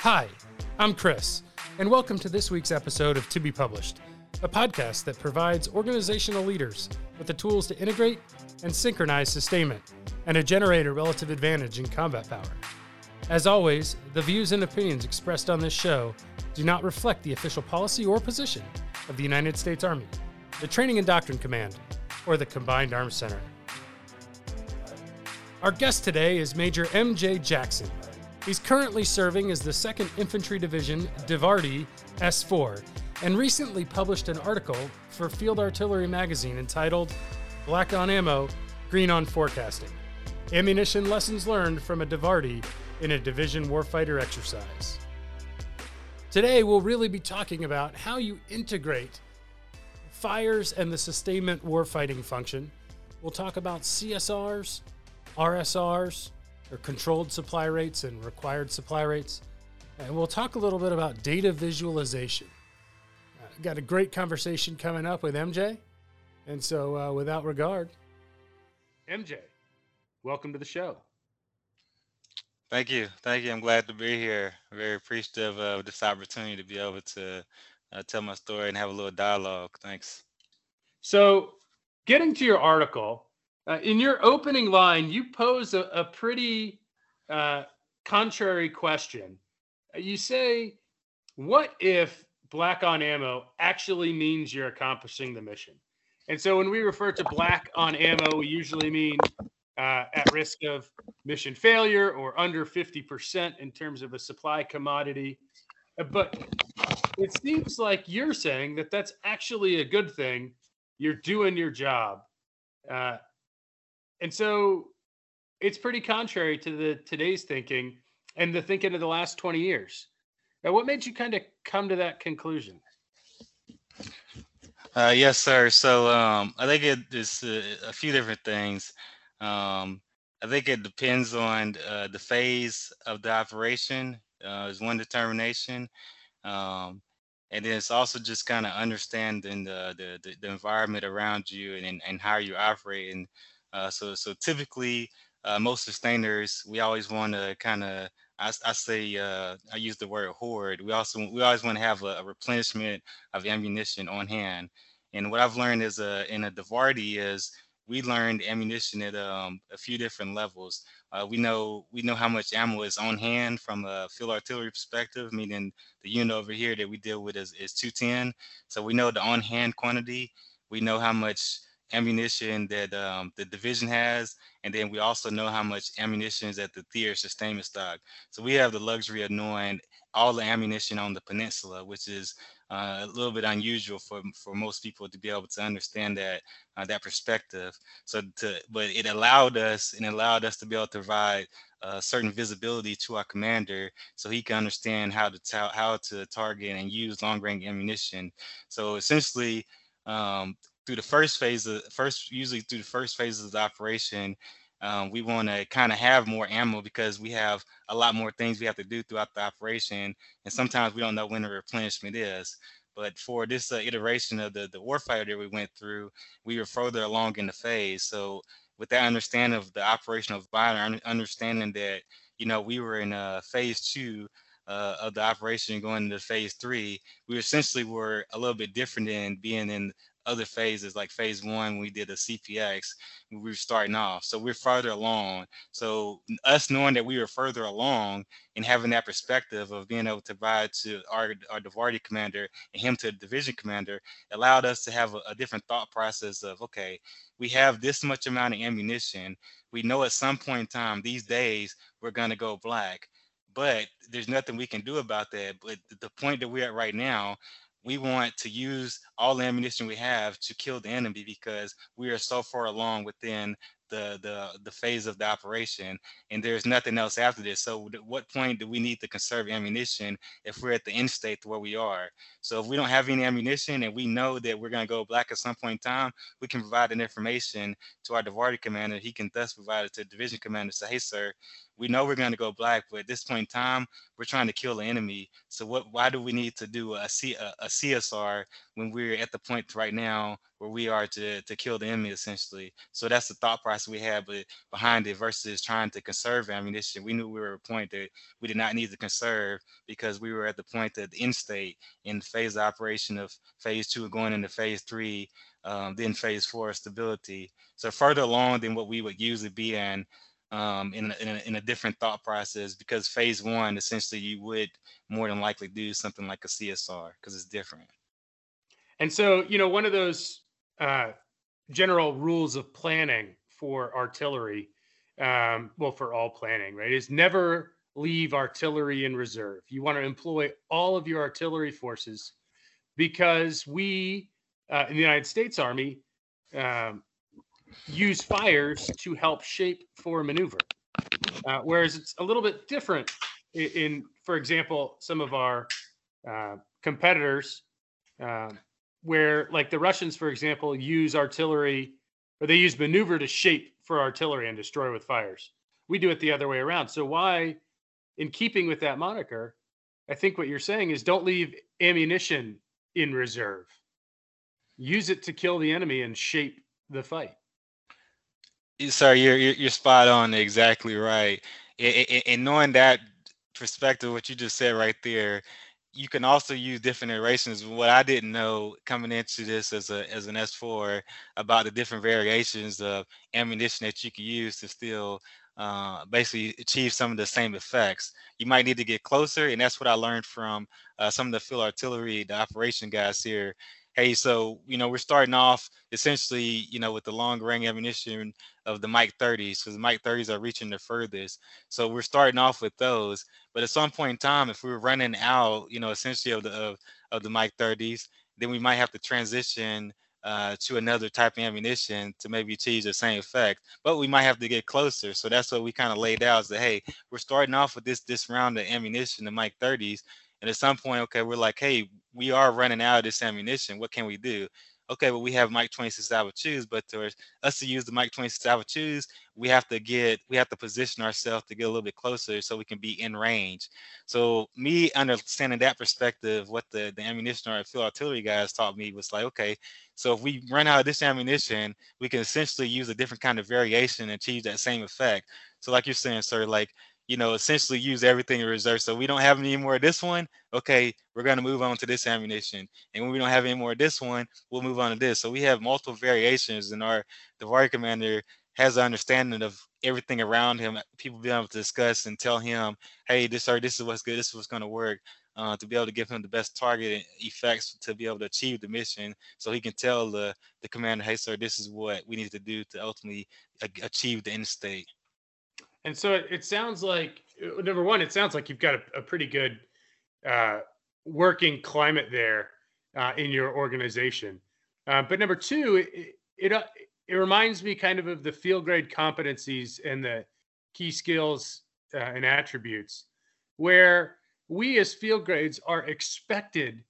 Hi, I'm Chris, and welcome to this week's episode of To Be Published, a podcast that provides organizational leaders with the tools to integrate and synchronize sustainment and to generate a relative advantage in combat power. As always, the views and opinions expressed on this show do not reflect the official policy or position of the United States Army, the Training and Doctrine Command, or the Combined Arms Center. Our guest today is Major M.J. Jackson. He's currently serving as the 2nd Infantry Division DIVARTY S4 and recently published an article for Field Artillery magazine entitled Black on Ammo, Green on Forecasting Ammunition Lessons Learned from a DIVARTY in a Division Warfighter Exercise. Today, we'll really be talking about how you integrate fires and the sustainment warfighting function. We'll talk about CSRs, RSRs, or controlled supply rates and required supply rates. And we'll talk a little bit about data visualization. Uh, got a great conversation coming up with MJ. And so, uh, without regard, MJ, welcome to the show. Thank you. Thank you. I'm glad to be here. Very appreciative of this opportunity to be able to uh, tell my story and have a little dialogue. Thanks. So, getting to your article, uh, in your opening line, you pose a, a pretty uh, contrary question. You say, What if black on ammo actually means you're accomplishing the mission? And so, when we refer to black on ammo, we usually mean uh, at risk of mission failure or under 50% in terms of a supply commodity. Uh, but it seems like you're saying that that's actually a good thing. You're doing your job. Uh, and so it's pretty contrary to the today's thinking and the thinking of the last 20 years. Now, what made you kind of come to that conclusion? Uh, yes, sir. So um, I think it is a, few different things. Um, I think it depends on uh, the phase of the operation uh, is one determination. Um, and then it's also just kind of understanding the, the, the, the, environment around you and, and how you operate. And uh, so, so typically uh, most sustainers, we always want to kind of, I, I, say, uh, I use the word hoard. We also, we always want to have a, a, replenishment of ammunition on hand. And what I've learned is uh, in a DIVARTY is we learned ammunition at um, a few different levels. Uh, we know we know how much ammo is on hand from a field artillery perspective, meaning the unit over here that we deal with is, is 210. So we know the on hand quantity. We know how much ammunition that um, the division has, and then we also know how much ammunition is at the theater sustainment stock. So we have the luxury of knowing all the ammunition on the peninsula, which is uh, a little bit unusual for for most people to be able to understand that uh, that perspective. So, to but it allowed us and allowed us to be able to provide uh, certain visibility to our commander, so he can understand how to ta- how to target and use long range ammunition. So essentially. Um, through the first phase of first usually through the first phases of the operation um, we want to kind of have more ammo because we have a lot more things we have to do throughout the operation, and sometimes we don't know when the replenishment is. But for this uh, iteration of the the warfighter that we went through, we were further along in the phase. So with that understanding of the operational environment, understanding that you know we were in uh, phase two uh, of the operation going into phase three, we essentially were a little bit different than being in other phases like phase one we did a cpx we were starting off. So we're further along. So us knowing that we were further along and having that perspective of being able to provide to our, our DIVARTY commander and him to the division commander allowed us to have a, a different thought process of okay we have this much amount of ammunition. We know at some point in time these days we're going to go black but there's nothing we can do about that. But the point that we're at right now we want to use all the ammunition we have to kill the enemy because we are so far along within the the the phase of the operation and there's nothing else after this. So at what point do we need to conserve ammunition if we're at the end state to where we are? So if we don't have any ammunition and we know that we're going to go black at some point in time we can provide an information to our DIVARTY commander. He can thus provide it to the division commander say hey sir we know we're going to go black but at this point in time we're trying to kill the enemy. So what why do we need to do a, C, a, a csr when we're at the point right now where we are to to kill the enemy essentially. So that's the thought process we had but behind it versus trying to conserve ammunition. We knew we were at a point that we did not need to conserve because we were at the point that the end state in phase operation of phase two going into phase three, um, then phase four stability. So further along than what we would usually be in um, in, in, a, in a different thought process because phase one essentially you would more than likely do something like a CSR because it's different. And so, you know, one of those uh, general rules of planning for artillery, um, well, for all planning, right, is never leave artillery in reserve. You want to employ all of your artillery forces because we uh, in the United States Army um, use fires to help shape for maneuver. Uh, whereas it's a little bit different in, in for example, some of our uh, competitors, uh, where like the Russians, for example, use artillery or they use maneuver to shape for artillery and destroy with fires. We do it the other way around. So why, in keeping with that moniker, I think what you're saying is don't leave ammunition in reserve. Use it to kill the enemy and shape the fight. Sorry, you're you're, spot on. Exactly right. And knowing that perspective, what you just said right there, you can also use different iterations. What I didn't know coming into this as a as an S4 about the different variations of ammunition that you can use to still uh, basically achieve some of the same effects. You might need to get closer, and that's what I learned from uh, some of the field artillery, the operation guys here hey, so you know we're starting off essentially, you know, with the long range ammunition of the Mike 30s, because the Mike 30s are reaching the furthest. So we're starting off with those. But at some point in time, if we are running out, you know, essentially of the of, of the Mike 30s, then we might have to transition uh, to another type of ammunition to maybe achieve the same effect. But we might have to get closer. So that's what we kind of laid out is that hey, we're starting off with this this round of ammunition, the Mike 30s, and at some point, okay, we're like, hey, we are running out of this ammunition. What can we do? Okay, well, we have Mike 26 I would but for us to use the Mike 26 I would we have to get, we have to position ourselves to get a little bit closer so we can be in range. So me understanding that perspective, what the, the ammunition or field artillery guys taught me was like, okay, so if we run out of this ammunition, we can essentially use a different kind of variation and achieve that same effect. So like you're saying, sir, like you know, essentially use everything in reserve. So we don't have any more of this one. Okay, we're going to move on to this ammunition. And when we don't have any more of this one, we'll move on to this. So we have multiple variations, and our DIVARTY commander has an understanding of everything around him. People being able to discuss and tell him, hey, this this is what's good, this is what's going to work. Uh, to be able to give him the best target effects to be able to achieve the mission, so he can tell the the commander, "Hey, sir, this is what we need to do to ultimately achieve the end state." And so it, it sounds like uh, number one, it sounds like you've got a, a pretty good uh, working climate there uh, in your organization. Uh, but number two, it, it, uh, it reminds me kind of of the field grade competencies and the key skills uh, and attributes, where we as field grades are expected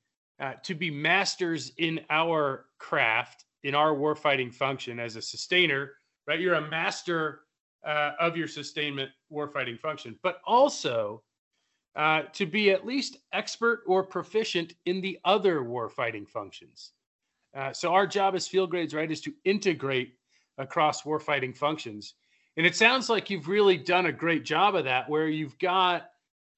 to be masters in our craft, in our warfighting function as a sustainer. Right, you're a master uh, of your sustainment warfighting function, but also uh, to be at least expert or proficient in the other warfighting functions. Uh, so our job as field grades, right, is to integrate across warfighting functions. And it sounds like you've really done a great job of that, where you've got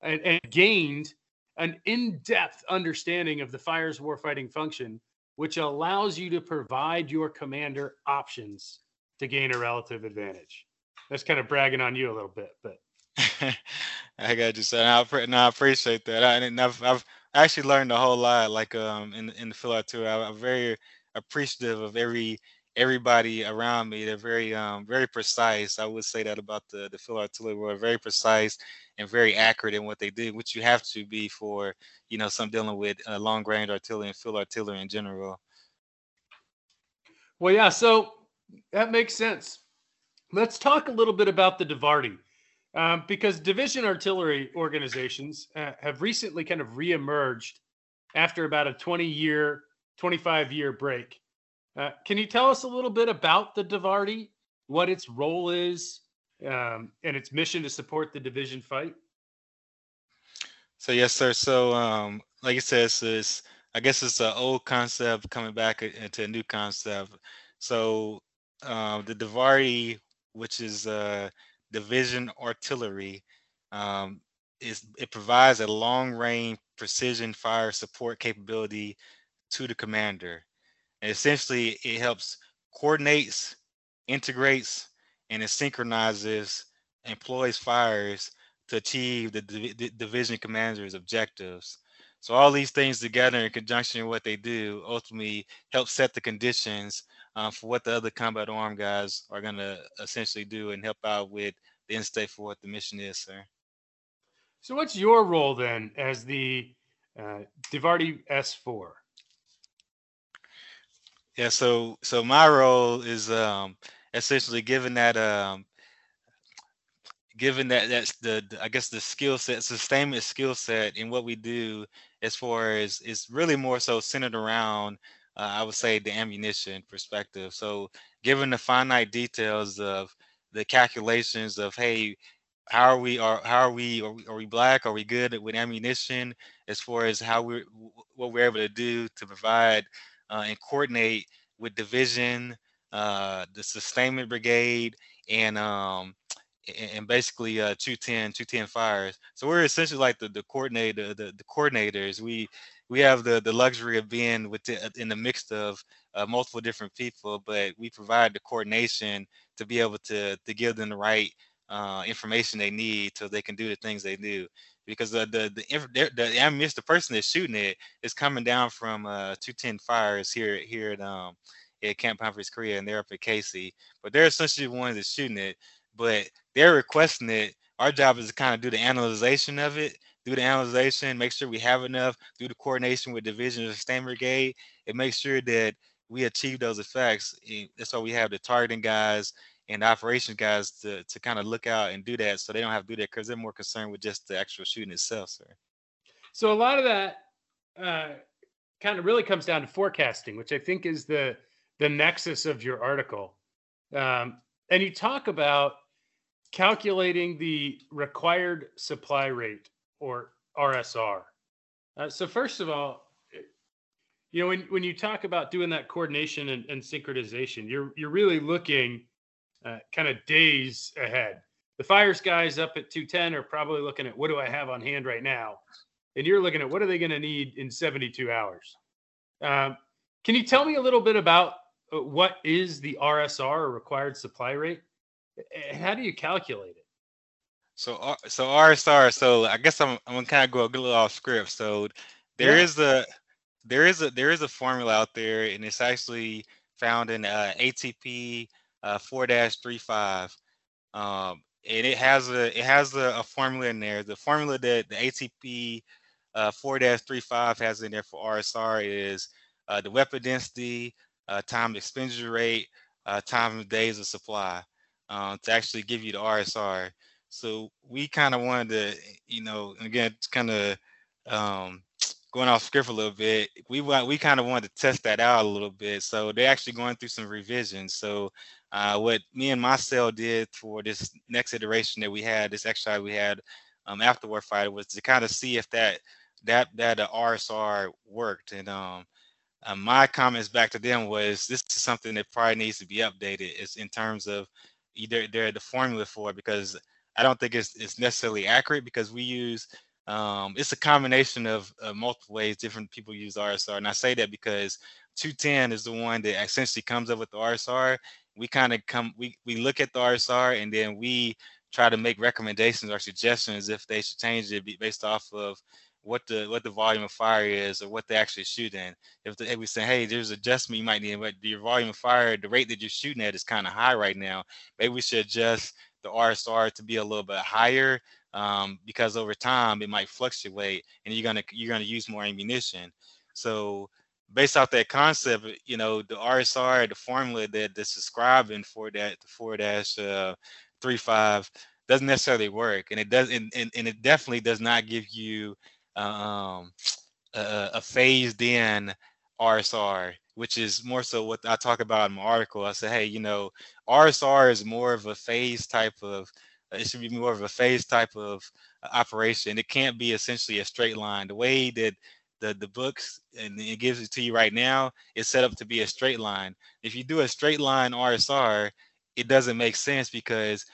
and, and gained an in-depth understanding of the fire's warfighting function, which allows you to provide your commander options to gain a relative advantage that's kind of bragging on you a little bit, but I got you. So I, no, I appreciate that. I, and I've, I've actually learned a whole lot. Like um in in the field too. I, I'm very appreciative of every everybody around me. They're very um very precise. I would say that about the the field artillery world. Very precise and very accurate in what they do, which you have to be for you know some dealing with uh, long range artillery and field artillery in general. Well, yeah. So that makes sense. Let's talk a little bit about the DIVARTY, um, because division artillery organizations uh, have recently kind of reemerged after about a 20 year, 25 year break. Uh, can you tell us a little bit about the DIVARTY, what its role is, um, and its mission to support the division fight? So yes, sir. So um, like I said, it's I guess it's an old concept coming back into a new concept. So um, the DIVARTY, which is uh, division artillery, um, is it provides a long range precision fire support capability to the commander. And essentially, it helps coordinates, integrates, and it synchronizes employs fires to achieve the div- division commander's objectives. So all these things together in conjunction with what they do ultimately help set the conditions uh, for what the other combat arm guys are going to essentially do and help out with the end state for what the mission is, sir. So what's your role then as the uh, DIVARTY S4? Yeah, so so my role is um, essentially given that um, given that that's the, the I guess the skill set, sustainment skill set in what we do as far as it's really more so centered around uh, I would say the ammunition perspective. So given the finite details of the calculations of hey how are we are how are we are we, are we black? Are we good with ammunition as far as how we're what we're able to do to provide uh, and coordinate with division uh, the sustainment brigade and um, and basically uh 210 210 fires. So we're essentially like the the coordinator the, the coordinators. We we have the the luxury of being within in the mix of uh, multiple different people but we provide the coordination to be able to to give them the right uh, information they need so they can do the things they do because the the the, the, ammunition the person that's shooting it is coming down from uh 210 fires here here at um at Camp Humphreys, Korea, and they're up at Casey. But they're essentially the ones that's shooting it but they're requesting it. Our job is to kind of do the analyzation of it, do the analyzation, make sure we have enough, do the coordination with division of state brigade, and make sure that we achieve those effects. And that's why we have the targeting guys and operations guys to, to kind of look out and do that so they don't have to do that because they're more concerned with just the actual shooting itself, sir. So a lot of that uh, kind of really comes down to forecasting, which I think is the the nexus of your article. Um, and you talk about calculating the required supply rate or RSR. Uh, so first of all, you know, when, when you talk about doing that coordination and, and synchronization, you're you're really looking uh, kind of days ahead. The fires guys up at 210 are probably looking at what do I have on hand right now, and you're looking at what are they going to need in 72 hours. Um, can you tell me a little bit about uh, what is the RSR or required supply rate? and How do you calculate it? So, uh, so RSR. So I guess I'm I'm gonna kind of go a little off script. So there yeah. is a there is a there is a formula out there, and it's actually found in uh, ATP uh, 4-35, um, and it has a it has a, a, formula in there. The formula that the ATP uh, 4-35 has in there for RSR is uh, the weapon density, uh, time expenditure rate, uh, time of days of supply um, to actually give you the RSR. So we kind of wanted to, you know, again, kind of um, going off script a little bit. We want we kind of wanted to test that out a little bit. So they're actually going through some revisions. So uh, what me and my cell did for this next iteration that we had, this exercise we had um, after Warfighter, was to kind of see if that that that uh, RSR worked. And um, uh, my comments back to them was this is something that probably needs to be updated. Is in terms of either the formula for it because I don't think it's it's necessarily accurate because we use um, it's a combination of uh, multiple ways different people use RSR, and I say that because 210 is the one that essentially comes up with the RSR. We kind of come we we look at the RSR and then we try to make recommendations or suggestions if they should change it based off of what the what the volume of fire is or what they actually shooting. If, the, if we say, hey, there's adjustment you might need, but your volume of fire, the rate that you're shooting at is kind of high right now. Maybe we should adjust the RSR to be a little bit higher um, because over time it might fluctuate and you're gonna you're gonna use more ammunition. So based off that concept, you know, the RSR, the formula that that's describing for that four dash uh, three five doesn't necessarily work, and it does, and, and, and it definitely does not give you um, a, a phased in RSR, which is more so what I talk about in my article. I say, hey, you know, RSR is more of a phase type of, uh, it should be more of a phase type of uh, operation. It can't be essentially a straight line. The way that the the books and it gives it to you right now is set up to be a straight line. If you do a straight line RSR, it doesn't make sense because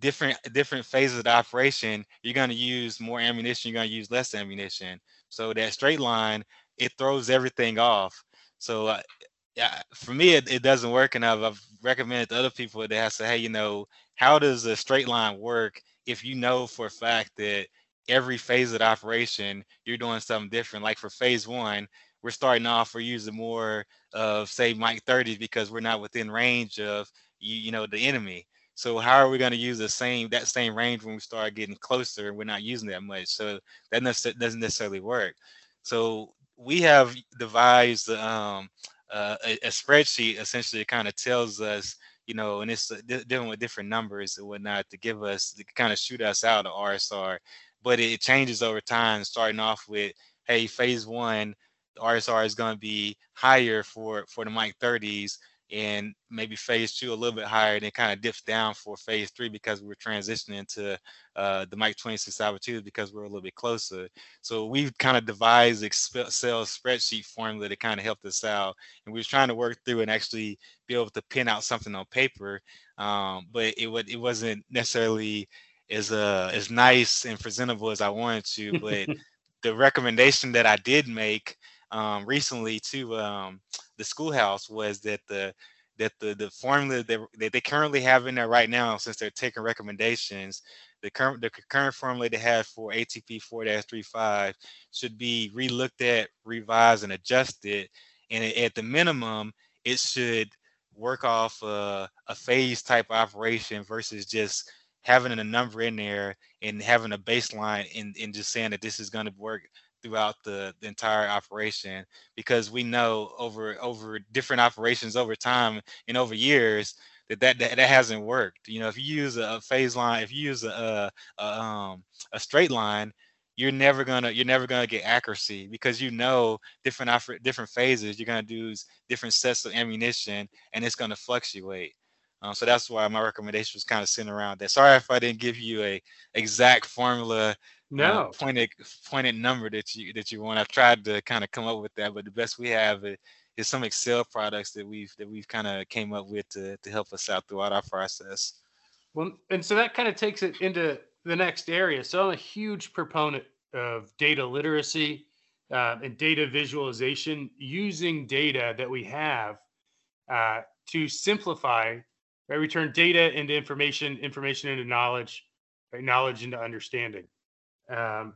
different different phases of the operation, you're going to use more ammunition, you're going to use less ammunition. So that straight line, it throws everything off. So uh, yeah, for me, it, it doesn't work. And I've, I've recommended to other people that have said, hey, you know, how does a straight line work if you know for a fact that every phase of the operation you're doing something different? Like for phase one, we're starting off, we're using more of say Mike 30 because we're not within range of you, you know, the enemy. So how are we going to use the same that same range when we start getting closer? And we're not using that much, so that doesn't necessarily work. So we have devised um, uh, a, a, spreadsheet essentially kind of tells us, you know, and it's uh, dealing with different numbers and whatnot to give us to kind of shoot us out of RSR, but it changes over time. Starting off with, hey, phase one, the RSR is going to be higher for for the Mike 30s and maybe phase two a little bit higher, and it kind of dips down for phase three because we're transitioning to uh, the Mike 26 Alpha 2 because we're a little bit closer. So we've kind of devised Excel spreadsheet formula to kind of help us out, and we were trying to work through and actually be able to pin out something on paper, um, but it would it wasn't necessarily as uh, as nice and presentable as I wanted to, but the recommendation that I did make um, recently to um, the schoolhouse was that the that the the formula that, that they currently have in there right now, since they're taking recommendations, the current the current formula they have for ATP 4-35 should be relooked at, revised, and adjusted. And at the minimum, it should work off a, a phase type operation versus just having a number in there and having a baseline and, and just saying that this is going to work throughout the, the entire operation because we know over over different operations over time and over years that that, that, that hasn't worked. You know, if you use a phase line, if you use a, a, um, a straight line, you're never gonna you're never gonna get accuracy because you know different different phases. You're gonna use different sets of ammunition, and it's gonna fluctuate. Um, so that's why my recommendation was kind of centered around that. Sorry if I didn't give you a exact formula no uh, pointed pointed number that you that you want. I've tried to kind of come up with that, but the best we have is, is some Excel products that we've that we've kind of came up with to to help us out throughout our process. Well, and so that kind of takes it into the next area. So I'm a huge proponent of data literacy uh, and data visualization using data that we have uh, to simplify. Right, we turn data into information, information into knowledge, right, knowledge into understanding. Um,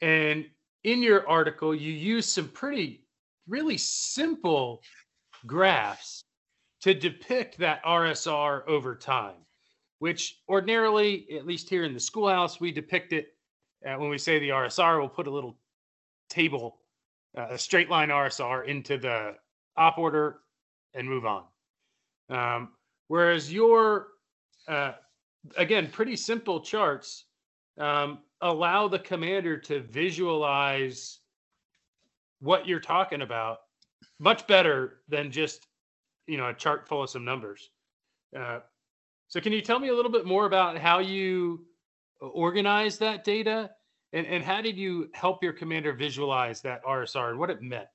and in your article, you use some pretty, really simple graphs to depict that RSR over time, which ordinarily, at least here in the schoolhouse, we depict it uh, when we say the RSR, we'll put a little table, uh, a straight line RSR into the op order and move on. Um, whereas your, uh, again, pretty simple charts um, allow the commander to visualize what you're talking about much better than just you know a chart full of some numbers. Uh, so can you tell me a little bit more about how you organize that data? And, and how did you help your commander visualize that rsr and what it meant?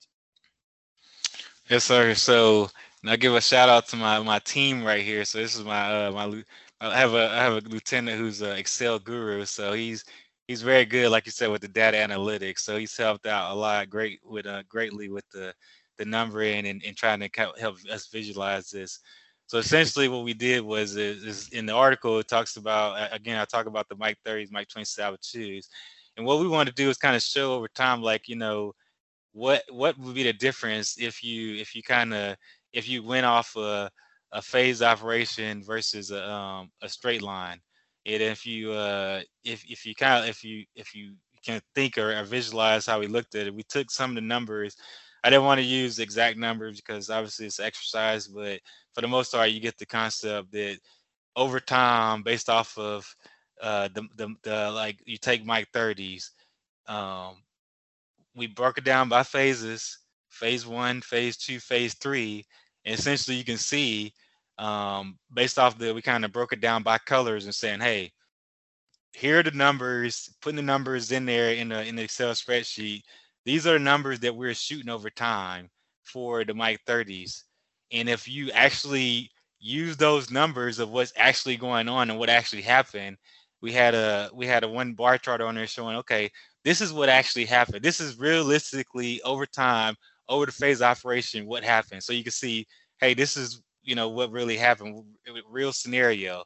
Yes sir. So i give a shout out to my my team right here. So this is my uh my I have a I have a lieutenant who's an Excel guru, so he's he's very good, like you said, with the data analytics. So he's helped out a lot, great with uh, greatly with the the numbering and, and trying to help us visualize this. So essentially, what we did was is, is in the article it talks about again I talk about the Mike 30s, Mike 27 twos, and what we want to do is kind of show over time, like you know, what what would be the difference if you if you kind of if you went off a a phase operation versus a, um, a straight line. And if you uh, if if you kind of if you if you can think or, or visualize how we looked at it, we took some of the numbers. I didn't want to use exact numbers because obviously it's exercise, but for the most part, you get the concept that over time, based off of uh, the, the the like you take Mike 30s, um, we broke it down by phases: phase one, phase two, phase three, and essentially you can see um, based off the we kind of broke it down by colors and saying, hey, here are the numbers, putting the numbers in there in the in the Excel spreadsheet these are the numbers that we're shooting over time for the Mike 30s. And if you actually use those numbers of what's actually going on and what actually happened, we had a we had a one bar chart on there showing okay, this is what actually happened. This is realistically over time, over the phase operation, what happened. So you can see, hey, this is you know what really happened, real scenario.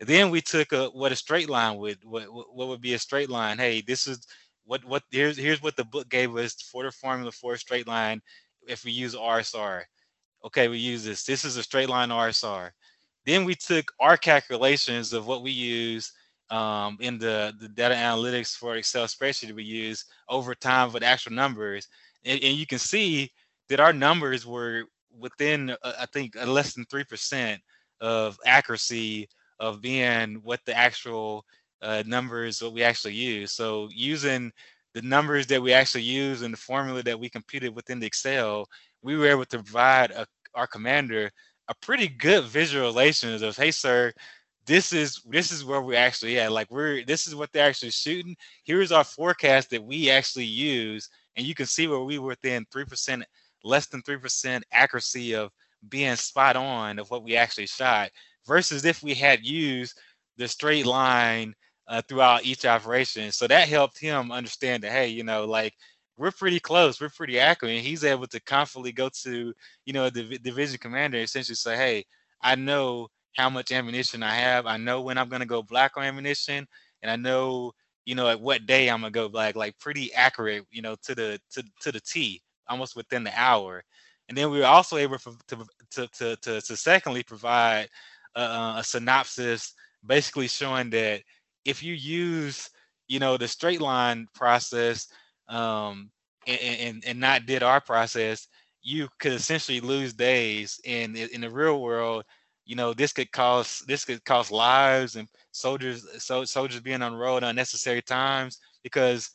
Then we took a what a straight line would what what would be a straight line. Hey, this is what what here's here's what the book gave us for the formula for a straight line if we use RSR. Okay, we use this. This is a straight line RSR. Then we took our calculations of what we use um, in the, the data analytics for Excel spreadsheet we use over time with actual numbers. And, and you can see that our numbers were within, uh, I think, uh, less than 3% of accuracy of being what the actual uh, numbers what we actually use. So using the numbers that we actually use and the formula that we computed within the Excel, we were able to provide a, our commander a pretty good visualization of, hey, sir, this is this is where we're actually at. Like we're this is what they're actually shooting. Here's our forecast that we actually use, and you can see where we were within three percent, less than three percent accuracy of being spot on of what we actually shot. Versus if we had used the straight line uh, throughout each operation. So that helped him understand that, hey, you know, like we're pretty close, we're pretty accurate. And he's able to confidently go to, you know, the division commander and essentially say, hey, I know how much ammunition I have. I know when I'm gonna go black on ammunition, and I know you know at what day I'm gonna go black. Like pretty accurate, you know, to the to to the T, almost within the hour. And then we were also able to to to to, to secondly provide a, a synopsis, basically showing that if you use you know the straight line process um, and, and and not did our process, you could essentially lose days. And in the real world, you know this could cause this could cost lives and soldiers so soldiers being on road unnecessary times because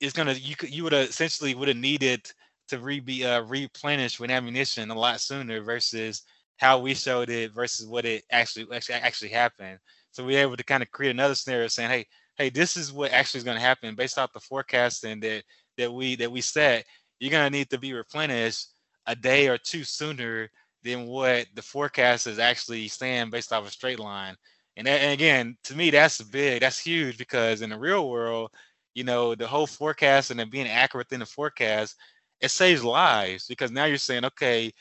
it's gonna you could you would have essentially would have needed to re be uh, replenished with ammunition a lot sooner versus how we showed it versus what it actually actually actually happened. So we were able to kind of create another scenario saying, hey, hey, this is what actually is going to happen based off the forecasting that that we that we set. You're going to need to be replenished a day or two sooner than what the forecast is actually saying based off a straight line. And, that, and again, to me, that's big. That's huge because in the real world, you know, the whole forecast and then being accurate in the forecast, it saves lives because now you're saying, okay,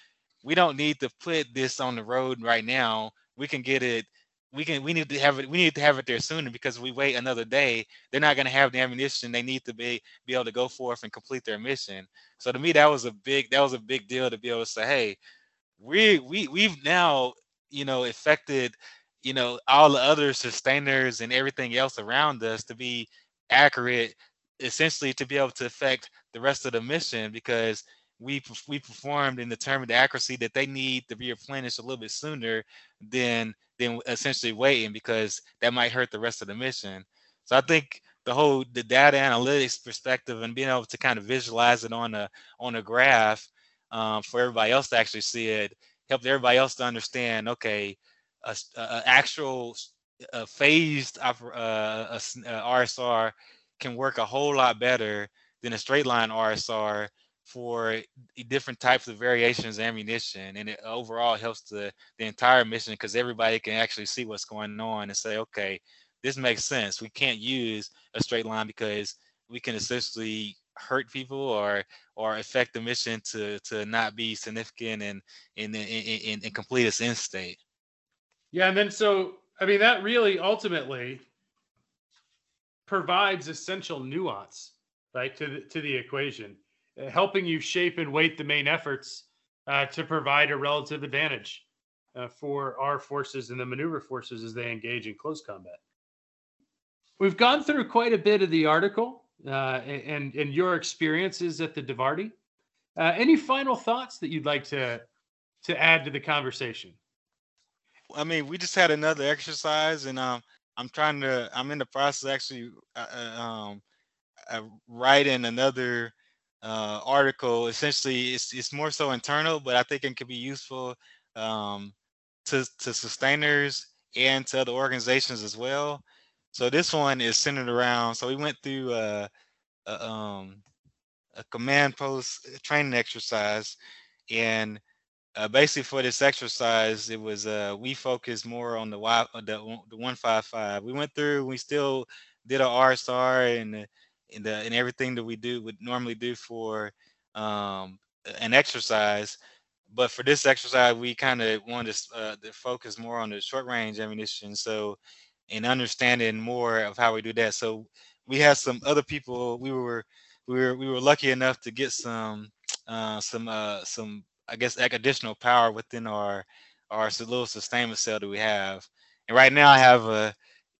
we don't need to put this on the road right now. We can get it. We can. We need to have it. We need to have it there sooner because we wait another day, they're not going to have the ammunition they need to be be able to go forth and complete their mission. So to me, that was a big. That was a big deal to be able to say, hey, we we we've now you know affected you know all the other sustainers and everything else around us to be accurate essentially to be able to affect the rest of the mission because we we performed and determined the accuracy that they need to be replenished a little bit sooner than than essentially waiting because that might hurt the rest of the mission. So I think the whole the data analytics perspective and being able to kind of visualize it on a on a graph um, for everybody else to actually see it, helped everybody else to understand, okay, a, a actual a phased uh, a, RSR can work a whole lot better than a straight line RSR for different types of variations of ammunition and it overall helps the, the entire mission because everybody can actually see what's going on and say okay this makes sense we can't use a straight line because we can essentially hurt people or or affect the mission to to not be significant and and and, and complete its end state. Yeah, and then so I mean that really ultimately provides essential nuance, right, to the, to the equation, uh, helping you shape and weight the main efforts uh, to provide a relative advantage uh, for our forces and the maneuver forces as they engage in close combat. We've gone through quite a bit of the article uh, and and your experiences at the DIVARTY. Uh, any final thoughts that you'd like to to add to the conversation? I mean, we just had another exercise, and um, I'm trying to. I'm in the process actually uh, uh um, uh, writing another uh, article. Essentially, it's it's more so internal, but I think it could be useful um, to to sustainers and to other organizations as well. So this one is centered around. So we went through uh, uh, um, a command post training exercise, and uh, basically for this exercise, it was uh, we focused more on the y the the one five five. We went through, we still did our RSR and and the, and everything that we do would normally do for um, an exercise. But for this exercise, we kind of wanted to, uh, to focus more on the short range ammunition. So, and understanding more of how we do that. So we had some other people. We were we were we were lucky enough to get some uh, some uh, some I guess additional power within our our little sustainment cell that we have. And right now I have a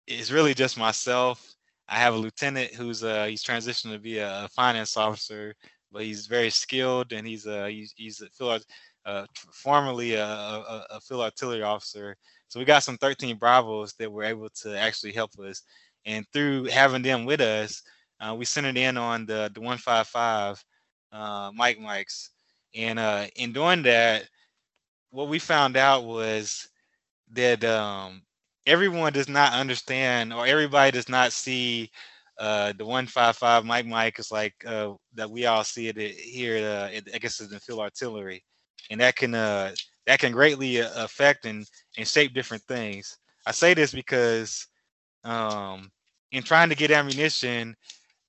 it's really just myself. I have a lieutenant who's uh he's transitioned to be a, finance officer, but he's very skilled and he's uh he's he's a field uh, formerly a, a, a field artillery officer. So we got some 13 Bravos that were able to actually help us. And through having them with us, uh, we centered in on the the 155 uh, Mike Mikes and uh, in doing that, what we found out was that um, everyone does not understand, or everybody does not see uh, the 155 Mike Mike is like uh, that we all see it here. Uh, I guess it's the field artillery, and that can uh, that can greatly uh, affect and and shape different things. I say this because um, in trying to get ammunition,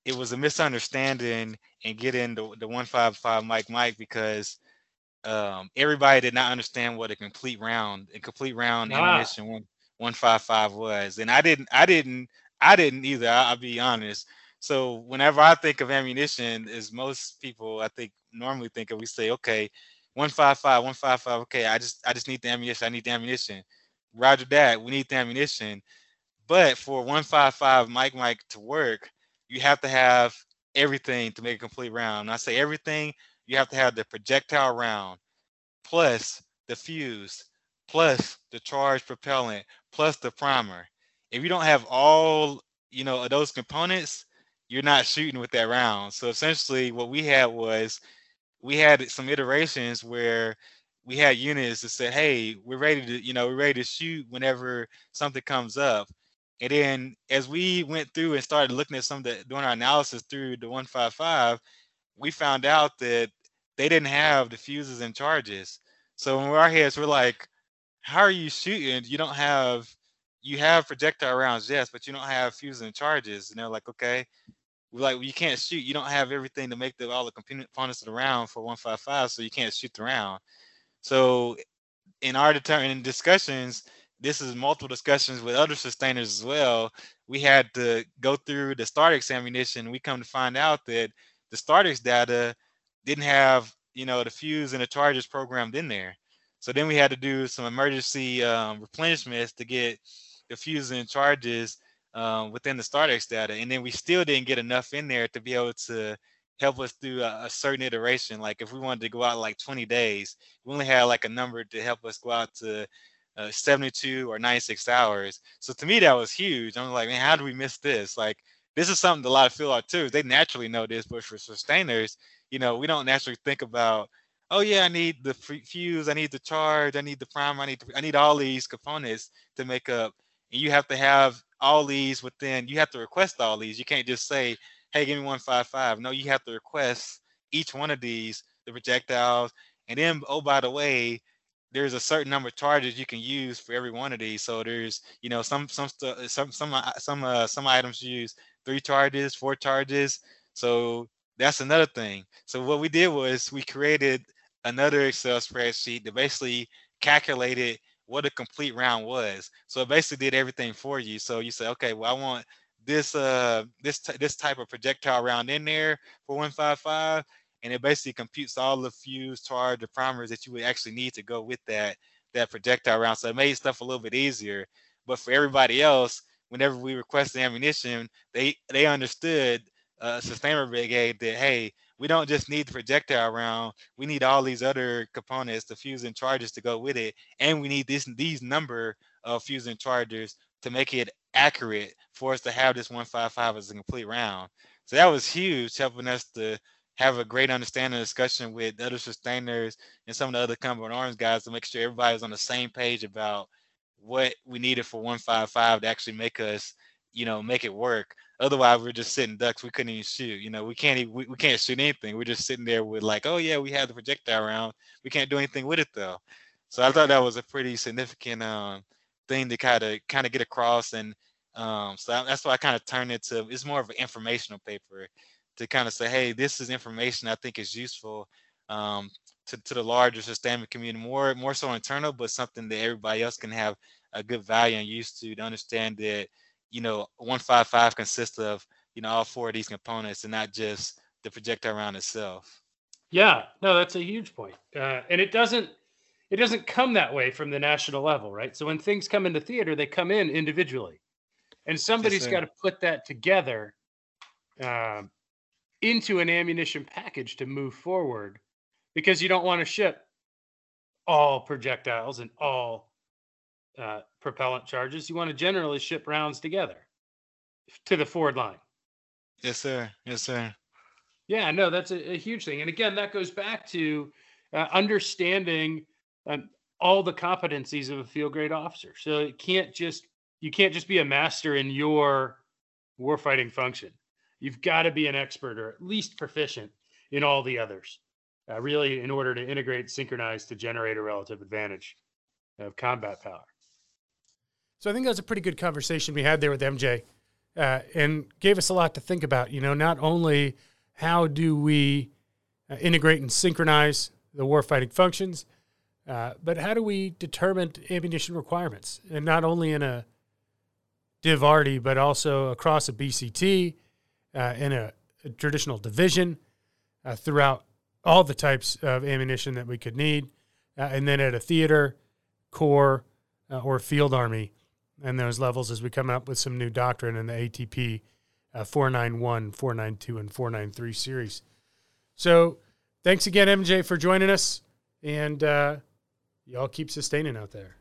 it was a misunderstanding and getting the, the 155 Mike Mike because um, everybody did not understand what a complete round a complete round ah. ammunition one 155 was. And I didn't I didn't I didn't either, I, will be honest. So whenever I think of ammunition, as most people I think normally think of, we say, okay, 155, 155, okay, I just I just need the ammunition, I need the ammunition. Roger that, we need the ammunition. But for 155 Mike Mike to work, you have to have everything to make a complete round. And I say everything, you have to have the projectile round plus the fuse plus the charge propellant plus the primer. If you don't have all, you know, of those components, you're not shooting with that round. So essentially what we had was we had some iterations where we had units that said, hey, we're ready to, you know, we're ready to shoot whenever something comes up. And then as we went through and started looking at some of the doing our analysis through the 155, we found out that they didn't have the fuses and charges. So in our heads, we're like, how are you shooting? You don't have you have projectile rounds, yes, but you don't have fuses and charges. And they're like, okay. We're like, well, you can't shoot. You don't have everything to make the all the components of the round for 155, so you can't shoot the round. So in our determining discussions, this is multiple discussions with other sustainers as well. We had to go through the STARTEX ammunition. We come to find out that the STARTEX data didn't have, you know, the fuse and the charges programmed in there. So then we had to do some emergency um, replenishments to get the fuse and charges um, within the STARTEX data. And then we still didn't get enough in there to be able to help us through a, a, certain iteration. Like if we wanted to go out like 20 days, we only had like a number to help us go out to uh, 72 or 96 hours. So to me, that was huge. I'm like, man, how do we miss this? Like, this is something a lot of field artillery they naturally know this, but for sustainers, you know, we don't naturally think about, oh yeah, I need the fuse, I need the charge, I need the primer, I need I need all these components to make up. And you have to have all these within. You have to request all these. You can't just say, hey, give me 155. No, you have to request each one of these, the projectiles, and then oh by the way, there's a certain number of charges you can use for every one of these. So there's, you know, some some some some uh, some uh, some items use three charges, four charges. So that's another thing. So what we did was we created another Excel spreadsheet that basically calculated what a complete round was. So it basically did everything for you. So you say, okay, well, I want this uh this this type of projectile round in there for 155 and it basically computes all the fuse, charge, the primers that you would actually need to go with that that projectile round. So it made stuff a little bit easier. But for everybody else, whenever we requested ammunition, they they understood uh, Sustainer Brigade that hey, we don't just need the projectile round, we need all these other components, the fuse and charges to go with it, and we need this these number of fuse and chargers to make it accurate for us to have this 155 as a complete round. So that was huge, helping us to have a great understanding discussion with the other sustainers and some of the other combat arms guys to make sure everybody's on the same page about what we needed for 155 to actually make us you know, make it work. Otherwise, we're just sitting ducks. We couldn't even shoot. You know, we can't even, we, we can't shoot anything. We're just sitting there with like, oh yeah, we have the projectile round. We can't do anything with it though. So I thought that was a pretty significant um, thing to kind of kind of get across, and um, so that's why I kind of turned it to. It's more of an informational paper to kind of say, hey, this is information I think is useful um, to, to the larger systemic community, more more so internal, but something that everybody else can have a good value and use to to understand that you know 155 consists of you know all four of these components and not just the projectile around itself. Yeah, no, that's a huge point, uh, and it doesn't it doesn't come that way from the national level, right? So when things come into theater, they come in individually, and somebody's yes, got to put that together um, into an ammunition package to move forward because you don't want to ship all projectiles and all uh, propellant charges. You want to generally ship rounds together to the forward line. Yes, sir. Yes, sir. Yeah, no, that's a, a huge thing. And again, that goes back to uh, understanding um, all the competencies of a field grade officer. So it can't just you can't just be a master in your warfighting function. You've got to be an expert or at least proficient in all the others uh, really in order to integrate, synchronize to generate a relative advantage of combat power. So I think that was a pretty good conversation we had there with MJ, uh, and gave us a lot to think about. You know, not only how do we uh, integrate and synchronize the warfighting functions, uh, but how do we determine ammunition requirements, and not only in a DivArty, but also across a BCT, uh, in a, a, traditional division, uh, throughout all the types of ammunition that we could need. Uh, and then at a theater, corps, uh, or field army, and those levels as we come up with some new doctrine in the ATP uh, 491, 492, and 493 series. So thanks again, MJ, for joining us. And y'all keep sustaining out there.